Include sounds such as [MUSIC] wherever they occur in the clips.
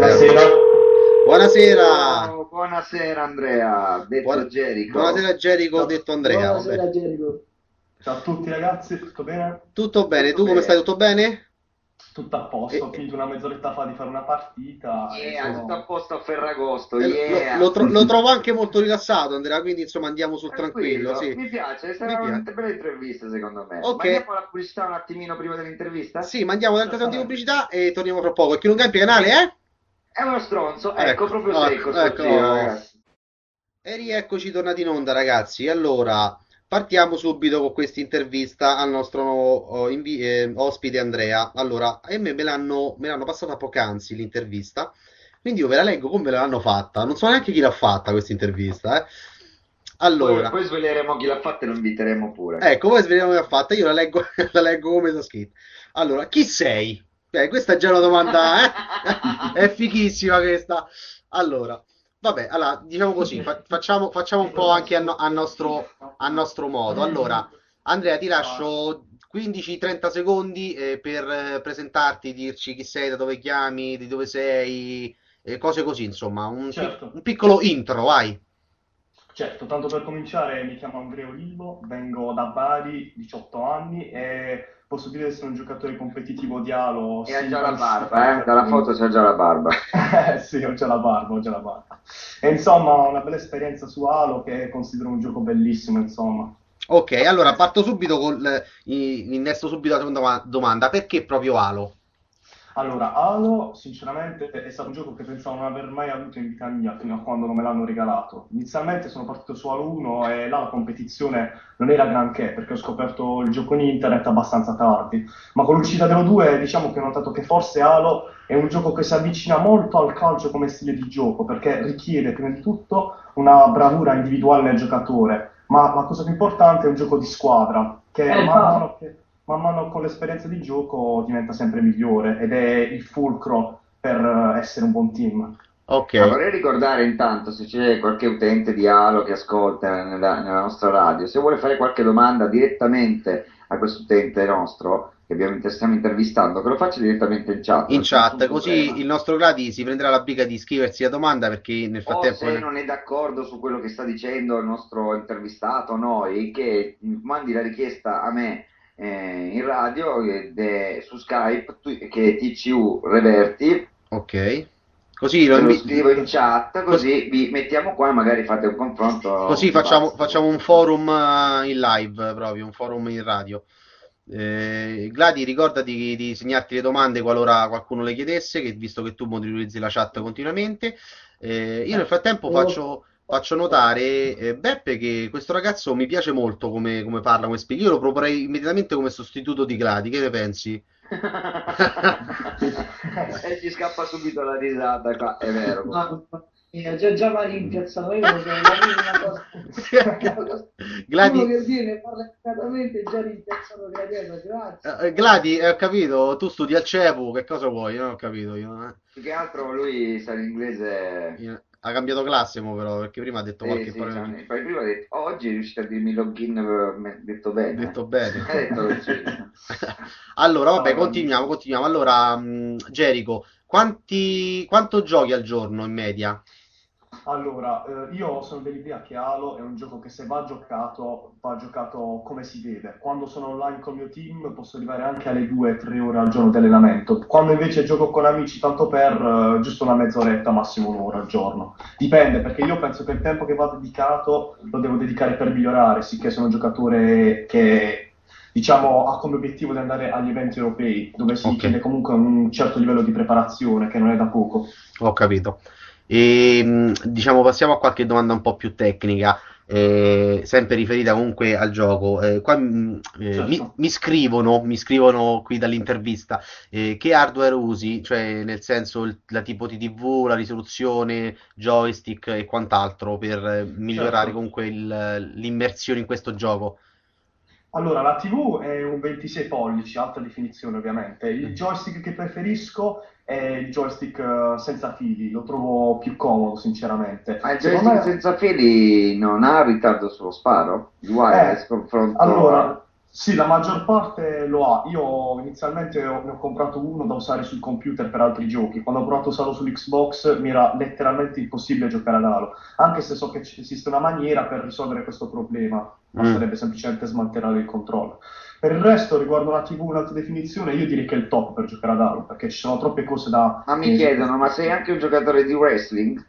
Buonasera. Buonasera. Oh, buonasera Andrea, detto Buona- Gerico. Buonasera Gerico, Ciao. detto Andrea. Buonasera vabbè. Gerico. Ciao a tutti ragazzi, tutto bene? Tutto bene, Tutto tu come bene. stai? Tutto bene? Tutto a posto, ho Eh, finito una mezz'oretta fa di fare una partita e Yeah, sono- tutto a posto a Ferragosto, Eh, lo- yeah. Lo, tro- lo [LAUGHS] trovo anche molto rilassato, Andrea, quindi insomma andiamo sul tranquillo, sì. Mi piace, sarà una bella intervista secondo me. Ok. Ma andiamo alla pubblicità un attimino prima dell'intervista? Sì, mandiamo un'altra seconda di pubblicità e torniamo fra poco. E chi non cambia canale, eh? È uno stronzo, ecco, Ecco, proprio ecco, secco sto ecco. ragazzi. E rieccoci tornati in onda, ragazzi. Allora, partiamo subito con questa intervista al nostro oh, invi- eh, ospite Andrea. Allora, a me me l'hanno me l'hanno passata poc'anzi l'intervista, quindi io ve la leggo come me l'hanno fatta. Non so neanche chi l'ha fatta questa intervista, eh. Allora, Poi, poi sveleremo chi l'ha fatta e lo inviteremo pure. ecco, voi sveliamo come l'ha fatta. Io la leggo, [LAUGHS] la leggo come sta scritto. Allora, chi sei? Eh, questa è già una domanda, eh? [LAUGHS] È fighissima questa. Allora, vabbè, allora, diciamo così, fa- facciamo, facciamo un po' anche a, no- a nostro, a nostro modo. Allora, Andrea, ti lascio 15-30 secondi eh, per eh, presentarti, dirci chi sei, da dove chiami, di dove sei, eh, cose così, insomma, un, Certo. un piccolo intro, vai. Certo, tanto per cominciare mi chiamo Andrea Olivo, vengo da Bari, 18 anni e posso dire di essere un giocatore competitivo di Halo. E ha già la barba, eh? Dalla foto c'ha già la barba. Eh, [LAUGHS] sì, ho già la barba, ho già la barba. E insomma, una bella esperienza su Halo che considero un gioco bellissimo, insomma. Ok, allora parto subito con, eh, innesto subito la seconda domanda, perché proprio Halo? Allora, Halo, sinceramente, è stato un gioco che pensavo non aver mai avuto in vita mia fino a quando non me l'hanno regalato. Inizialmente sono partito su Halo 1 e là la competizione non era granché perché ho scoperto il gioco in internet abbastanza tardi. Ma con l'uscita dello 2 diciamo che ho notato che forse Halo è un gioco che si avvicina molto al calcio come stile di gioco perché richiede prima di tutto una bravura individuale nel giocatore. Ma la cosa più importante è un gioco di squadra che Eh, man no. mano che man mano con l'esperienza di gioco diventa sempre migliore ed è il fulcro per eh, essere un buon team. Ok, Ma vorrei ricordare intanto se c'è qualche utente di Halo che ascolta nella, nella nostra radio, se vuole fare qualche domanda direttamente a questo utente nostro che stiamo intervistando, che lo faccia direttamente in chat. in chat, così problema. il nostro Gladi si prenderà la briga di scriversi la domanda perché nel O frattempo... se non è d'accordo su quello che sta dicendo il nostro intervistato, noi, che mandi la richiesta a me eh, in radio ed è su Skype tu- che è TCU Reverti, Ok, così lo lo invi- scrivo in chat, così vi mettiamo qua e magari fate un confronto. Così facciamo, facciamo un forum eh, in live proprio, un forum in radio. Eh, Gladi, ricordati di segnarti le domande qualora qualcuno le chiedesse, che, visto che tu monitorizzi la chat continuamente. Eh, io nel frattempo faccio, faccio notare, eh, Beppe, che questo ragazzo mi piace molto come, come parla, come spiega. Io lo proporrei immediatamente come sostituto di Gladi, che ne pensi? [LAUGHS] e ci scappa subito la risata qua, è vero. Mamma mia, già, già mi ha rimpiazzato. Io voglio dire una cosa. [LAUGHS] Uno Gladi, che viene e parla educatamente già rimpiazzato da dietro, grazie. eh, Gladi, ho capito, tu studi al CEPU, che cosa vuoi? Non ho capito io. eh. Più che altro lui sa l'inglese. Io- Ha cambiato classe mo però, perché prima ha detto Sì, qualche sì, parola cioè, poi prima ha detto, "Oh, oggi è riuscito a dirmi login, eh, detto bene. detto bene. [LAUGHS] Detto. [LAUGHS] Allora, vabbè, No, continuiamo, continuiamo. Allora, mh, Gerico, quanti, quanto giochi al giorno in media? Allora, eh, io sono dell'idea che Halo è un gioco che se va giocato, va giocato come si deve. Quando sono online col mio team posso arrivare anche alle 2-3 ore al giorno di allenamento. Quando invece gioco con amici, tanto per eh, giusto una mezz'oretta, massimo un'ora al giorno. Dipende, perché io penso che il tempo che va dedicato lo devo dedicare per migliorare, sicché sono un giocatore che, diciamo, ha come obiettivo di andare agli eventi europei, dove si Ok. chiede comunque un certo livello di preparazione, che non è da poco. Ho capito. E, mh, diciamo, passiamo a qualche domanda un po' più tecnica, eh, sempre riferita comunque al gioco. Eh, qua mh, eh, Certo. mi, mi scrivono, mi scrivono qui dall'intervista, eh, che hardware usi, cioè nel senso il- la tipo di TV, la risoluzione, joystick e quant'altro per eh, migliorare Certo. comunque il- l'immersione in questo gioco. Allora, la TV è un 26 pollici, alta definizione ovviamente. Il joystick che preferisco è il joystick eh, senza fili, lo trovo più comodo, sinceramente. Ma il joystick me- senza fili non ha ritardo sullo sparo? Il wireless Eh, confronto Allora, Sì, la maggior parte lo ha. Io inizialmente ho- ne ho comprato uno da usare sul computer per altri giochi. Quando ho provato a usarlo sull'Xbox mi era letteralmente impossibile giocare ad Halo, anche se so che esiste una maniera per risolvere questo problema, Mm. basterebbe semplicemente smantellare il controllo. Per il resto, riguardo una TV, un'alta definizione, io direi che è il top per giocare ad Halo, perché ci sono troppe cose da... Ma mi chiedono, ma sei anche un giocatore di wrestling?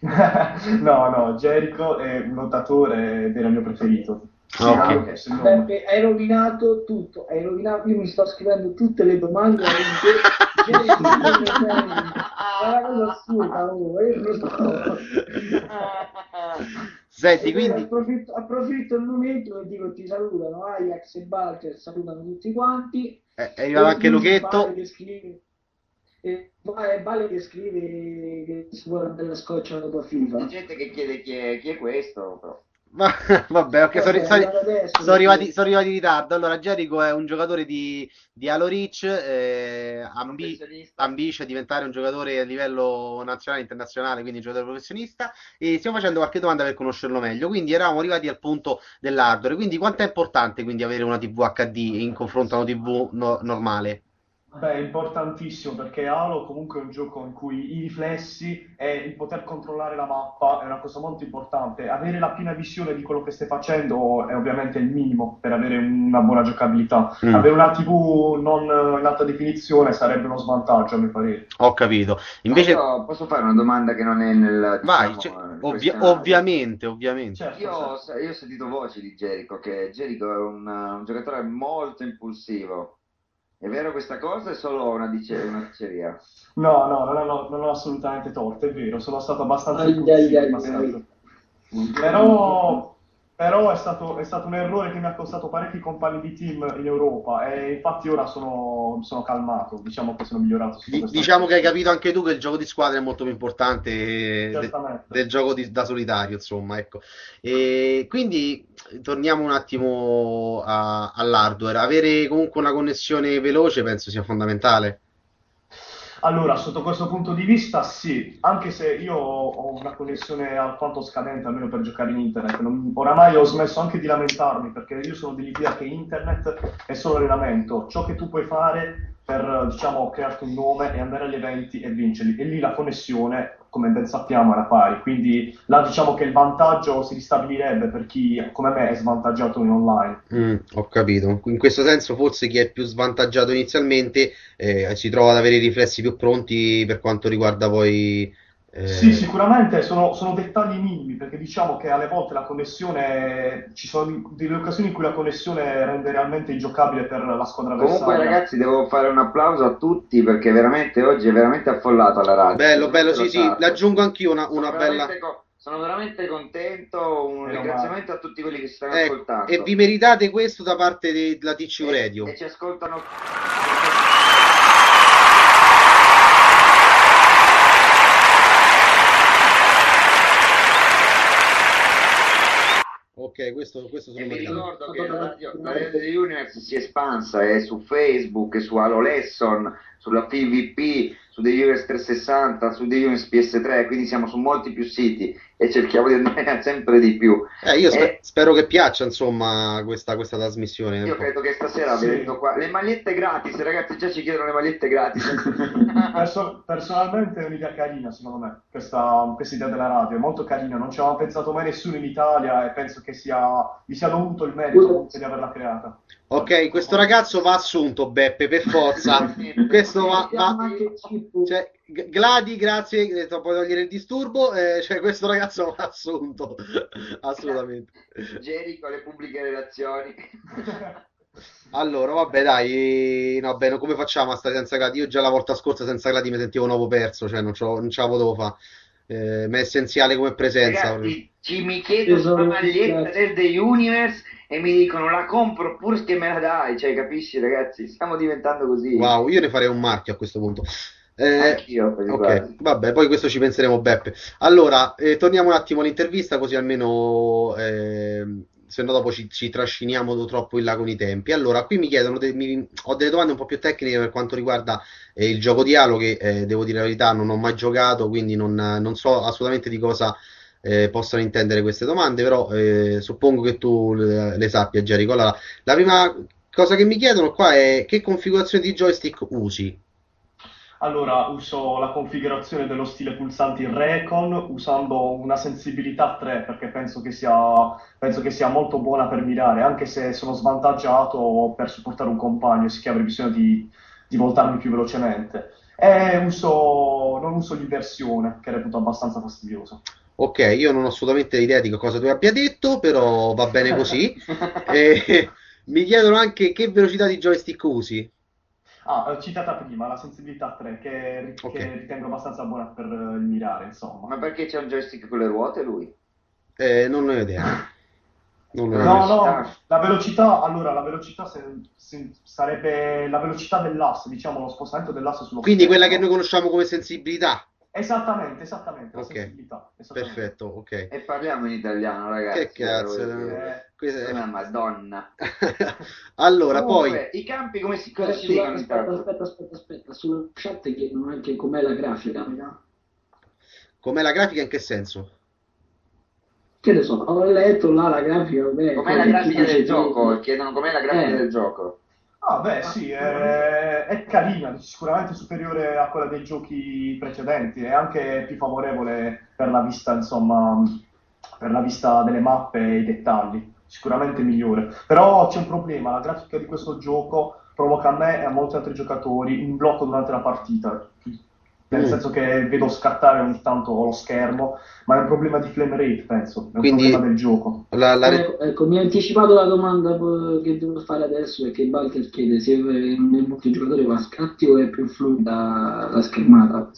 [LAUGHS] No, no, Jericho è un lottatore ed era il mio preferito. Sì, Ok. anche se non- Beppe, hai rovinato tutto, hai rovinato, io mi sto scrivendo tutte le domande [LAUGHS] Lo so. Senti, E quindi quindi... approfitto, approfitto il momento e dico ti salutano Ajax e Barker, salutano tutti quanti. È è arrivato E anche Luchetto. Vale che scrive, e Va- Vale che scrive che si vuole una bella scoccia dopo C'è FIFA. gente che chiede chi è, chi è questo, però. Ma, [LAUGHS] vabbè, ok, sono, sono- sono arrivati, sono arrivati in ritardo. Allora, Jericho è un giocatore di, di Halo Reach, eh, ambi- ambisce a diventare un giocatore a livello nazionale e internazionale, quindi un giocatore professionista, e stiamo facendo qualche domanda per conoscerlo meglio. Quindi eravamo arrivati al punto dell'hardware. Quindi quanto è importante quindi avere una TV HD in confronto a una TV no- normale? Beh, è importantissimo perché Halo comunque è un gioco in cui i riflessi e il poter controllare la mappa è una cosa molto importante. Avere la piena visione di quello che stai facendo è ovviamente il minimo per avere una buona giocabilità. Mm. Avere una TV non in alta definizione sarebbe uno svantaggio, a mio parere. Ho capito. Invece, Io posso fare una domanda che non è nel, vai, diciamo, cioè, ovvia- ovviamente, ovviamente. Certo, Io, ho- certo. io ho sentito voci di Jericho, che Jericho è un, un giocatore molto impulsivo. È vero questa cosa? È solo una, dice- una diceria? No, no, non ho, non ho assolutamente torto, è vero, sono stato abbastanza Ai, ai, ai. Però, però è stato, è stato un errore che mi ha costato parecchi compagni di team in Europa e infatti ora sono, sono calmato, diciamo che sono migliorato questa diciamo che hai capito anche tu che il gioco di squadra è molto più importante de- del gioco di- da solitario, insomma, ecco. E quindi torniamo un attimo a- all'hardware. Avere comunque una connessione veloce penso sia fondamentale. Allora, sotto questo punto di vista, sì, anche se io ho una connessione alquanto scadente, almeno per giocare in internet. Non- oramai ho smesso anche di lamentarmi, perché io sono dell'idea che internet è solo allenamento. Ciò che tu puoi fare per, diciamo, crearti un nome è andare agli eventi e vincerli. E lì la connessione, come ben sappiamo, alla pari. Quindi là diciamo che il vantaggio si ristabilirebbe per chi, come me, è svantaggiato in online. Mm, ho capito. In questo senso, forse chi è più svantaggiato inizialmente eh, si trova ad avere i riflessi più pronti per quanto riguarda poi... eh, Sì, sicuramente sono, sono dettagli minimi, perché diciamo che alle volte la connessione, ci sono delle occasioni in cui la connessione rende realmente ingiocabile per la squadra Comunque avversaria. ragazzi devo fare un applauso a tutti perché veramente oggi è veramente affollato alla radio. Bello, bello, sì, sì, sapevo. le aggiungo anch'io una, una bella... co- sono veramente contento, un Meno ringraziamento a tutti quelli che ci stanno Ecco, ascoltando. e vi meritate questo da parte de- della TCU E- Radio. e ci ascoltano Ok, questo, questo E sono ricordo che la la radio di Universe si è espansa, è su Facebook, è su Halo Lesson, sulla PvP, su The Universe 360, su The Universe PS3, quindi siamo su molti più siti e cerchiamo di andare [LAUGHS] sempre di più. Eh, io spe- Eh, spero che piaccia, insomma, questa, questa trasmissione. Io credo che stasera Sì. vedendo qua le magliette gratis, ragazzi, già ci chiedono le magliette gratis. [LAUGHS] Perso- personalmente è un'idea carina, secondo me, questa, questa idea della radio, è molto carina, non ci aveva pensato mai nessuno in Italia e penso che sia, gli sia dovuto il merito comunque di averla creata. Ok, questo ragazzo va assunto, Beppe, per forza. [LAUGHS] Questo va, va- cioè, Gladi, grazie, eh, puoi togliere il disturbo. eh, cioè, questo ragazzo va assunto, [LAUGHS] assolutamente. Jericho alle pubbliche relazioni. [LAUGHS] Allora, vabbè, dai, no, bene, come facciamo a stare senza Gladi? Io già la volta scorsa senza Gladi mi sentivo nuovo perso, cioè non, c'ho- non ce la potevo fare. Eh, ma è essenziale come presenza. Ragazzi, ci mi Io sono una maglietta del The Universe e mi dicono la compro pur che me la dai, cioè capisci ragazzi, stiamo diventando così. Wow, io ne farei un marchio a questo punto. Eh, Anch'io, ok, quasi. vabbè, poi questo ci penseremo, Beppe. Allora, eh, torniamo un attimo all'intervista, così almeno, ehm, se no dopo ci, ci trasciniamo troppo in là con i tempi. Allora, qui mi chiedono, de- mi- ho delle domande un po' più tecniche per quanto riguarda eh, il gioco di Halo, che eh, devo dire la verità, non ho mai giocato, quindi non, non so assolutamente di cosa eh, possano intendere queste domande, però eh, suppongo che tu le, le sappia, Jericho. Allora, la prima cosa che mi chiedono qua è che configurazione di joystick usi? Allora, uso la configurazione dello stile pulsanti Recon usando una sensibilità 3 perché penso che sia, penso che sia molto buona per mirare, anche se sono svantaggiato per supportare un compagno che avrei bisogno di, di voltarmi più velocemente. E uso, non uso l'inversione, che reputo abbastanza fastidioso. Ok, io non ho assolutamente idea di cosa tu abbia detto, però va bene così. [LAUGHS] E mi chiedono anche che velocità di joystick usi. Ah, eh, citata prima, la sensibilità 3, che, che ritengo abbastanza buona per eh, il mirare, insomma. Ma perché c'è un joystick con le ruote lui? Eh, non ne ho idea. Non ho No, idea. no, la velocità, allora, la velocità se- se- sarebbe la velocità dell'asse, diciamo, lo spostamento dell'asse sullo Quindi quella che noi conosciamo come sensibilità. Esattamente, esattamente, la Ok, sensibilità, esattamente. perfetto, ok. E parliamo in italiano, ragazzi. Che cazzo, voglio dire. Eh, Questa Una è- madonna. [LAUGHS] Allora, poi, Comunque, i campi come si Eh, classificano aspetta, aspetta, aspetta, aspetta, sulla chat chiedono anche com'è la grafica. com'è la grafica in che senso? Che ne so, ho letto là la grafica, vabbè, Com'è la poi grafica del gioco? Chiedono com'è la grafica Eh. del gioco. Ah, beh, sì, è, è carina, sicuramente superiore a quella dei giochi precedenti, è anche più favorevole per la vista, insomma, per la vista delle mappe e i dettagli, sicuramente migliore. Però c'è un problema, la grafica di questo gioco provoca a me e a molti altri giocatori un blocco durante la partita, nel Mm. senso che vedo scattare ogni tanto lo schermo, ma è un problema di frame rate, penso, è un Quindi- problema del gioco. La, la- Ecco, ecco, mi ha anticipato la domanda che devo fare adesso e che Walter chiede se eh, nel multigiocatore va a scatti o è più fluida la schermata.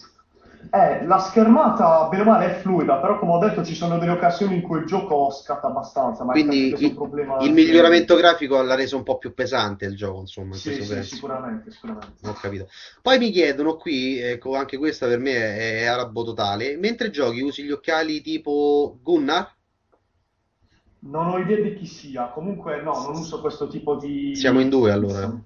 Eh, la schermata, bene o male, è fluida, però come ho detto ci sono delle occasioni in cui il gioco scatta abbastanza, ma quindi il, problema il miglioramento grafico l'ha reso un po' più pesante il gioco, insomma, in Sì, sì, sicuramente, sicuramente. Ho capito. Poi mi chiedono qui, ecco, anche questa per me è, è arabo totale, mentre giochi usi gli occhiali tipo Gunnar? Non ho idea di chi sia, comunque no, non uso questo tipo di... Siamo in due allora.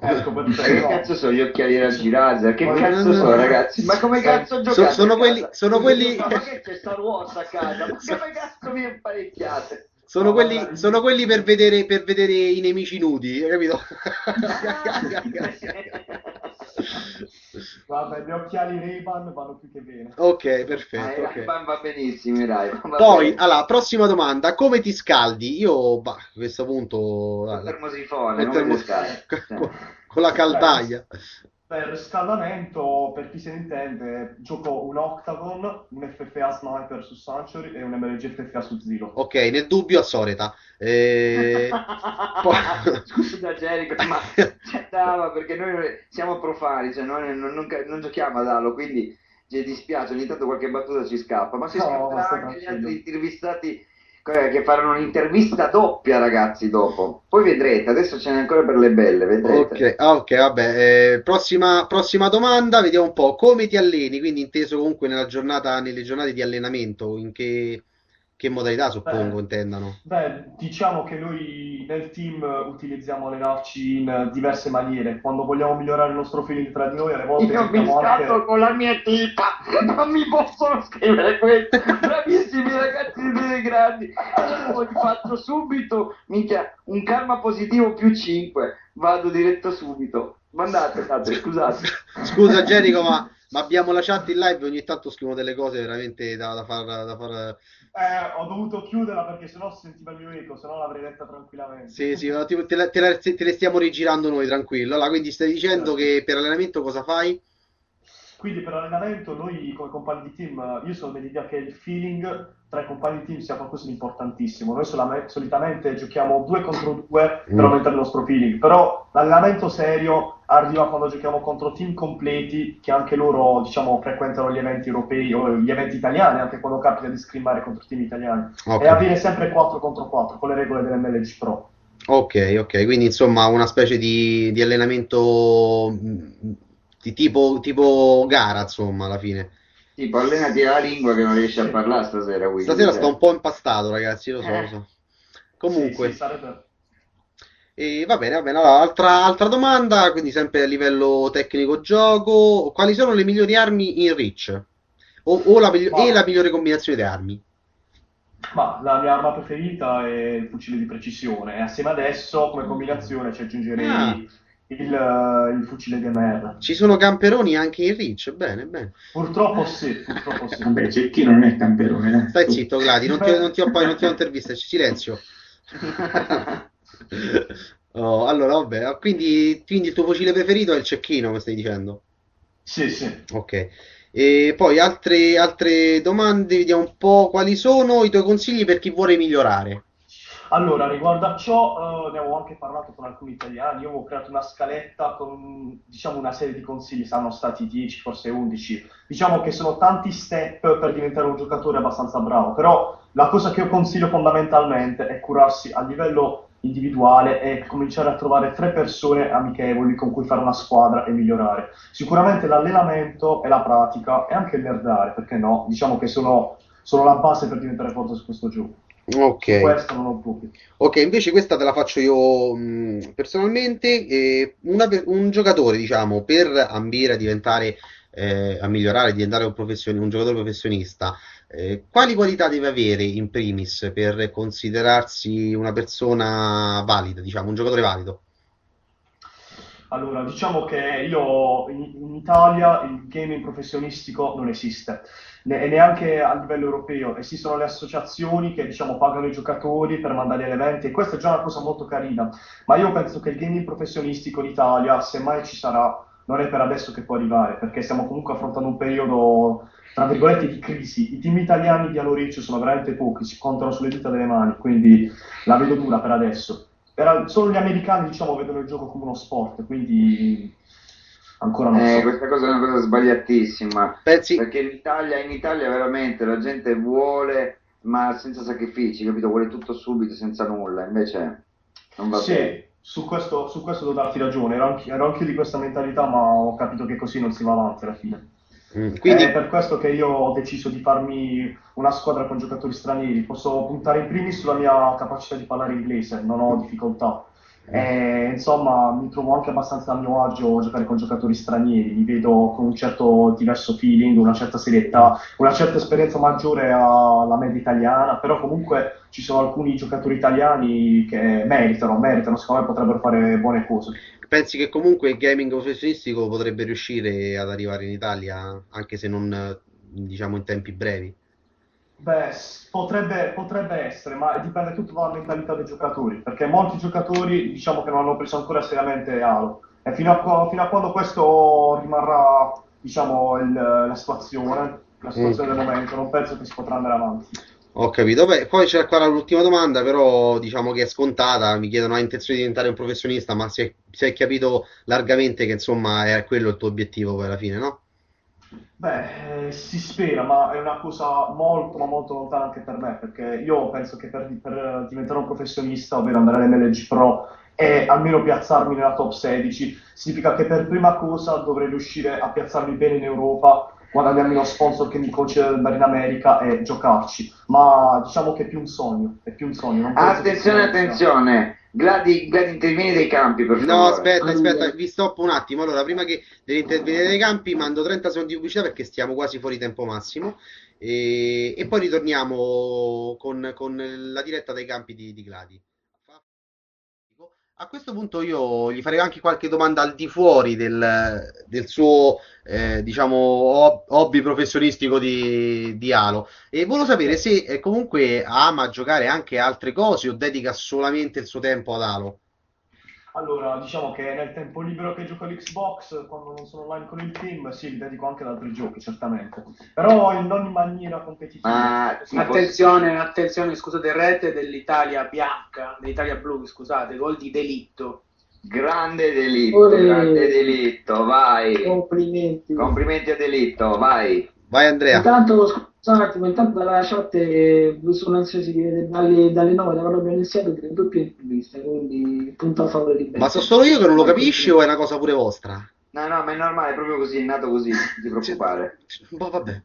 Perfetto, che cazzo sono gli occhiali raggirazzar? Che Ma- cazzo sono, ragazzi? Ma come cazzo So- giocate? sono quelli- sono quelli- Ma che c'è Star Wars a casa? Ma come cazzo vi apparecchiate? Sono No, quelli, sono quelli per vedere, per vedere i nemici nudi, hai capito? [LAUGHS] [LAUGHS] [LAUGHS] Vabbè, gli occhiali Ray-Ban vanno più che bene. Ok, perfetto. Ah, ok. va, va benissimo, dai. va Poi, bene. allora, prossima domanda, come ti scaldi? Io, bah, a questo punto, ah, termosifone, col come termo- le scale. con, con la caldaia. Per riscaldamento, per chi se ne intende, gioco un Octagon, un FFA Sniper su Sanctuary e un MLG FFA su Zero. Ok, nel dubbio a Soreta. Eh, [LAUGHS] poi- Scusa Jericho, ma [LAUGHS] cioè, no, perché noi siamo profani, cioè noi non, non- non giochiamo ad Halo, quindi ci dispiace, ogni tanto qualche battuta ci scappa, ma si No, scapperà anche gli altri intervistati che faranno un'intervista doppia, ragazzi, dopo. Poi vedrete, adesso ce n'è ancora per le belle, vedrete. Ok, ok, vabbè. eh, prossima, prossima domanda, vediamo un po'. Come ti alleni? Quindi inteso comunque nella giornata, nelle giornate di allenamento, in che, che modalità suppongo Beh. intendano? Beh, diciamo che noi nel team utilizziamo allenarci in diverse maniere. Quando vogliamo migliorare il nostro feeling tra di noi, alle volte Io mi scatto anche... con la mia tipa, [LAUGHS] non mi possono scrivere questo. Bravissimi ragazzi dei grandi. Io poi faccio subito, minchia, un karma positivo più 5. Vado diretto subito. Mandate, andate, scusate. Scusa Gerico, ma, ma abbiamo la chat in live, ogni tanto scrivono delle cose veramente da, da far, da far... Eh, ho dovuto chiuderla perché sennò si sentiva il mio eco, sennò l'avrei detta tranquillamente. Sì, sì, ti- te, la- te la- te le stiamo rigirando noi, tranquillo. Allora, quindi stai dicendo che per allenamento cosa fai? Quindi per allenamento noi come compagni di team, io sono dell'idea che il feeling tra i compagni di team sia qualcosa di importantissimo. Noi solame- solitamente giochiamo due contro due per Mm. aumentare il nostro feeling, però l'allenamento serio arriva quando giochiamo contro team completi che anche loro, diciamo, frequentano gli eventi europei o gli eventi italiani, anche quando capita di scrimmare contro team italiani. Ok. E avviene sempre 4 contro 4 con le regole dell'MLG Pro. Ok, ok, quindi insomma una specie di, di allenamento di tipo, tipo gara, insomma, alla fine. Tipo, allenati la lingua che non riesci a parlare stasera, Willy. Stasera Cioè, sto un po' impastato, ragazzi, lo so, Eh. lo so. Comunque, Sì, sì, sarebbe... e va bene, va bene. Allora, altra, altra domanda, quindi sempre a livello tecnico gioco, quali sono le migliori armi in Reach? O, o la, migli- Ma- e la migliore combinazione di armi? Ma la mia arma preferita è il fucile di precisione e assieme adesso come combinazione ci aggiungerei Ah. il, eh, il fucile DMR. Ci sono camperoni anche in Reach, bene, bene. Purtroppo sì, purtroppo sì. Vabbè, Cecchino non è camperone, dai. Stai zitto, Gladi, non ti, non ti ho poi non ti ho intervistato, silenzio. [LAUGHS] [LAUGHS] Oh, allora, vabbè, quindi, quindi il tuo fucile preferito è il cecchino, mi stai dicendo? Sì, sì. Ok. E poi altre, altre domande, vediamo un po' quali sono i tuoi consigli per chi vuole migliorare. Allora, riguardo a ciò, eh, ne avevo anche parlato con alcuni italiani. Io avevo creato una scaletta con, diciamo, una serie di consigli, saranno stati 10, forse 11. Diciamo che sono tanti step per diventare un giocatore abbastanza bravo, però la cosa che io consiglio fondamentalmente è curarsi a livello individuale e cominciare a trovare tre persone amichevoli con cui fare una squadra e migliorare. Sicuramente l'allenamento e la pratica e anche il nerdare, perché no? Diciamo che sono, sono la base per diventare forte su questo gioco. Ok. questo non ho dubbi. Ok, invece questa te la faccio io mh, personalmente. eh, una un giocatore, diciamo, per ambire a diventare, eh, a migliorare, diventare un un giocatore professionista, eh, quali qualità deve avere in primis per considerarsi una persona valida, diciamo, un giocatore valido? Allora, diciamo che io in, Italia il gaming professionistico non esiste, Ne- neanche a livello europeo. Esistono le associazioni che, diciamo, pagano i giocatori per mandarli agli eventi, e questa è già una cosa molto carina. Ma io penso che il gaming professionistico in Italia, se mai ci sarà, non è per adesso che può arrivare, perché stiamo comunque affrontando un periodo, tra virgolette, di crisi. I team italiani di Reach sono veramente pochi, si contano sulle dita delle mani, quindi la vedo dura per adesso. Per- solo gli americani, diciamo, vedono il gioco come uno sport, quindi ancora non Eh, so. questa cosa è una cosa sbagliatissima. Pensi, Perché in Italia, in Italia veramente la gente vuole, ma senza sacrifici, capito? Vuole tutto subito, senza nulla. Invece non va bene. Su questo, su questo devo darti ragione, ero anche, ero anch'io di questa mentalità, ma ho capito che così non si va avanti alla fine. mm, quindi, È per questo che io ho deciso di farmi una squadra con giocatori stranieri. Posso puntare in primis sulla mia capacità di parlare inglese, non ho difficoltà. E, insomma, mi trovo anche abbastanza a mio agio a giocare con giocatori stranieri, li vedo con un certo diverso feeling, una certa serietà, una certa esperienza maggiore alla media italiana, però comunque ci sono alcuni giocatori italiani che meritano, meritano, secondo me potrebbero fare buone cose. pensi che comunque il gaming professionistico potrebbe riuscire ad arrivare in Italia, anche se non, eh, diciamo, in tempi brevi? Beh, potrebbe, potrebbe essere, ma dipende tutto dalla mentalità dei giocatori, perché molti giocatori diciamo che non hanno preso ancora seriamente Halo e fino a, fino a quando questo rimarrà, diciamo, il- la situazione, la situazione del momento, non penso che si potrà andare avanti. Ho capito. Beh, poi c'è ancora l'ultima domanda, però diciamo che è scontata. Mi chiedono: hai intenzione di diventare un professionista? Ma si è, si è capito largamente che insomma è quello il tuo obiettivo poi alla fine, no? Beh, eh, si spera, ma è una cosa molto, ma molto lontana anche per me, perché io penso che per, per diventare un professionista, ovvero andare all'MLG Pro e almeno piazzarmi nella top 16, significa che per prima cosa dovrei riuscire a piazzarmi bene in Europa, guadagnarmi uno sponsor che mi concede di andare in America e giocarci. Ma diciamo che è più un sogno, è più un sogno. Non Attenzione, attenzione. Gladi, Gladi, intervieni dei campi, per No, favore. aspetta, aspetta, Allora. vi stoppo un attimo. Allora, prima che devi intervenire nei campi, mando 30 secondi di pubblicità perché stiamo quasi fuori tempo massimo. E, e poi ritorniamo con, con la diretta dai campi di, di Gladi. A questo punto io gli farei anche qualche domanda al di fuori del, del suo, eh, diciamo, hob- hobby professionistico di, di Halo. E volevo sapere se eh, comunque ama giocare anche altre cose o dedica solamente il suo tempo ad Halo. Allora, diciamo che nel tempo libero che gioco all'Xbox, quando non sono online con il team, sì, mi dedico anche ad altri giochi, certamente. Però in- non in maniera competitiva. Ma Sì, Ma Attenzione, attenzione, scusate, rete dell'Italia bianca, dell'Italia blu, scusate, gol di delitto. grande delitto, Ore. grande delitto, vai. Complimenti. Complimenti a delitto, vai. Vai Andrea. Intanto, scusate, ma intanto dalla chat eh, sono ansiosi di vedere dalle, dalle 9 da quando abbiamo iniziato delle doppie interviste, quindi punto a favore di Ma Benzo. so solo io che non lo capisci o è una cosa pure vostra? No, no, ma è normale, è proprio così, è nato così, non ti preoccupare. [LAUGHS] Boh, vabbè.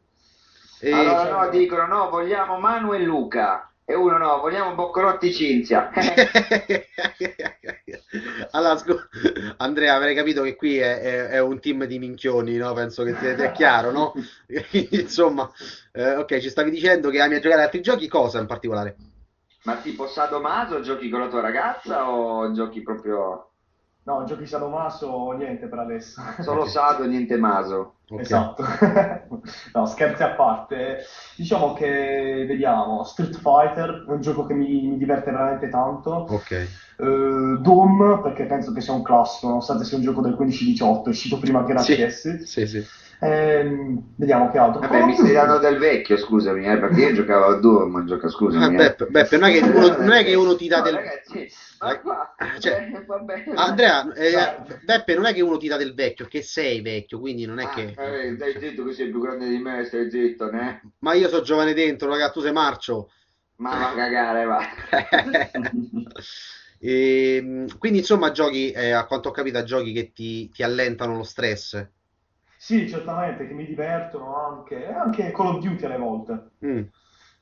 E- Allora, no, dicono, no, vogliamo Manu e Luca. E uno no, vogliamo Boccolotti Cinzia. [LAUGHS] Allora, scu- Andrea, avrei capito che qui è, è- è un team di minchioni, no? Penso che è chiaro, no? [LAUGHS] Insomma, eh, ok, ci stavi dicendo che ami a giocare ad altri giochi, cosa in particolare? Ma tipo Sadomaso giochi con la tua ragazza o giochi proprio No, giochi sadomaso, niente per adesso. solo [LAUGHS] Sado, niente Maso? Ok. Esatto. [LAUGHS] No, scherzi a parte. Diciamo che, vediamo, Street Fighter è un gioco che mi, mi diverte veramente tanto. Ok. Eh, Doom, perché penso che sia un classico, nonostante sia un gioco del 15-18, è uscito prima che Sì, nascesse. sì, sì. Ehm, vediamo che altro. Vabbè, mi stai dando del vecchio, scusami, eh, perché io giocavo a Doom, gioca, Ah, scusami. eh. Beppe, Beppe, non è che uno, non è che uno ti dà No, del... ragazzi, ma qua, Cioè, eh, va bene. Andrea, eh, Dai. Beppe, non è che uno ti dà del vecchio, che sei vecchio, quindi non è Ah, che... eh, stai zitto che sei più grande di me, stai zitto, ne? Ma io sono giovane dentro, ragazzi, tu sei marcio. Ma va a cagare, va. [LAUGHS] E, quindi insomma giochi, eh, a quanto ho capito, giochi che ti, ti allentano lo stress. Sì, certamente, che mi divertono anche, anche Call of Duty alle volte. Mm,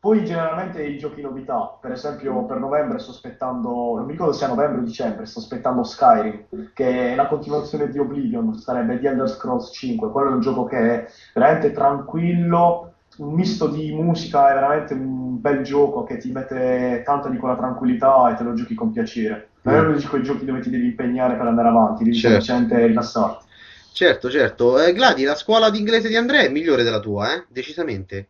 Poi generalmente i giochi novità, per esempio per novembre sto aspettando, non mi ricordo se è novembre o dicembre, sto aspettando Skyrim, che è la continuazione di Oblivion, sarebbe The Elder Scrolls 5, quello è un gioco che è veramente tranquillo, un misto di musica, è veramente un bel gioco che ti mette tanta di quella tranquillità e te lo giochi con piacere. Non è Mm. uno di quei giochi dove ti devi impegnare per andare avanti, devi Certo. semplicemente rilassarti. Certo, certo. Eh, Gladi, la scuola di inglese di Andrea è migliore della tua, eh? Decisamente.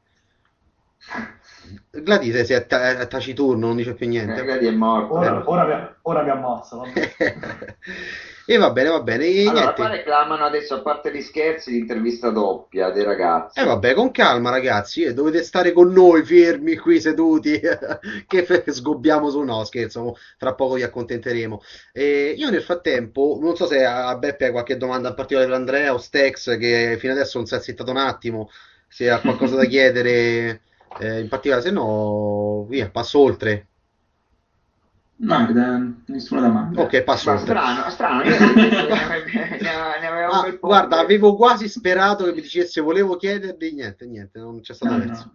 Gladi sei, sei a ta- è taciturno, non dice più niente. Magari è morto. Ora, ora mi, ora mi ammazza, vabbè. E va bene, va bene. E Allora, niente. qua reclamano adesso, a parte gli scherzi, l'intervista doppia dei ragazzi. E vabbè, con calma, ragazzi, eh, dovete stare con noi fermi qui seduti, [LAUGHS] che fe- sgobbiamo su no, scherzo, tra poco vi accontenteremo. E io nel frattempo, non so se a Beppe hai qualche domanda in particolare per Andrea o Stex, che fino adesso non si è zittato un attimo, se ha qualcosa da [LAUGHS] chiedere eh, in particolare, se no, via, passo oltre. No, da- nessuna domanda. Ok, passo Ma oltre. strano, strano, io ne, avevo [LAUGHS] Ah, guarda, avevo quasi sperato che mi dicesse volevo chiedervi, niente, niente, non c'è stato No, verso. no.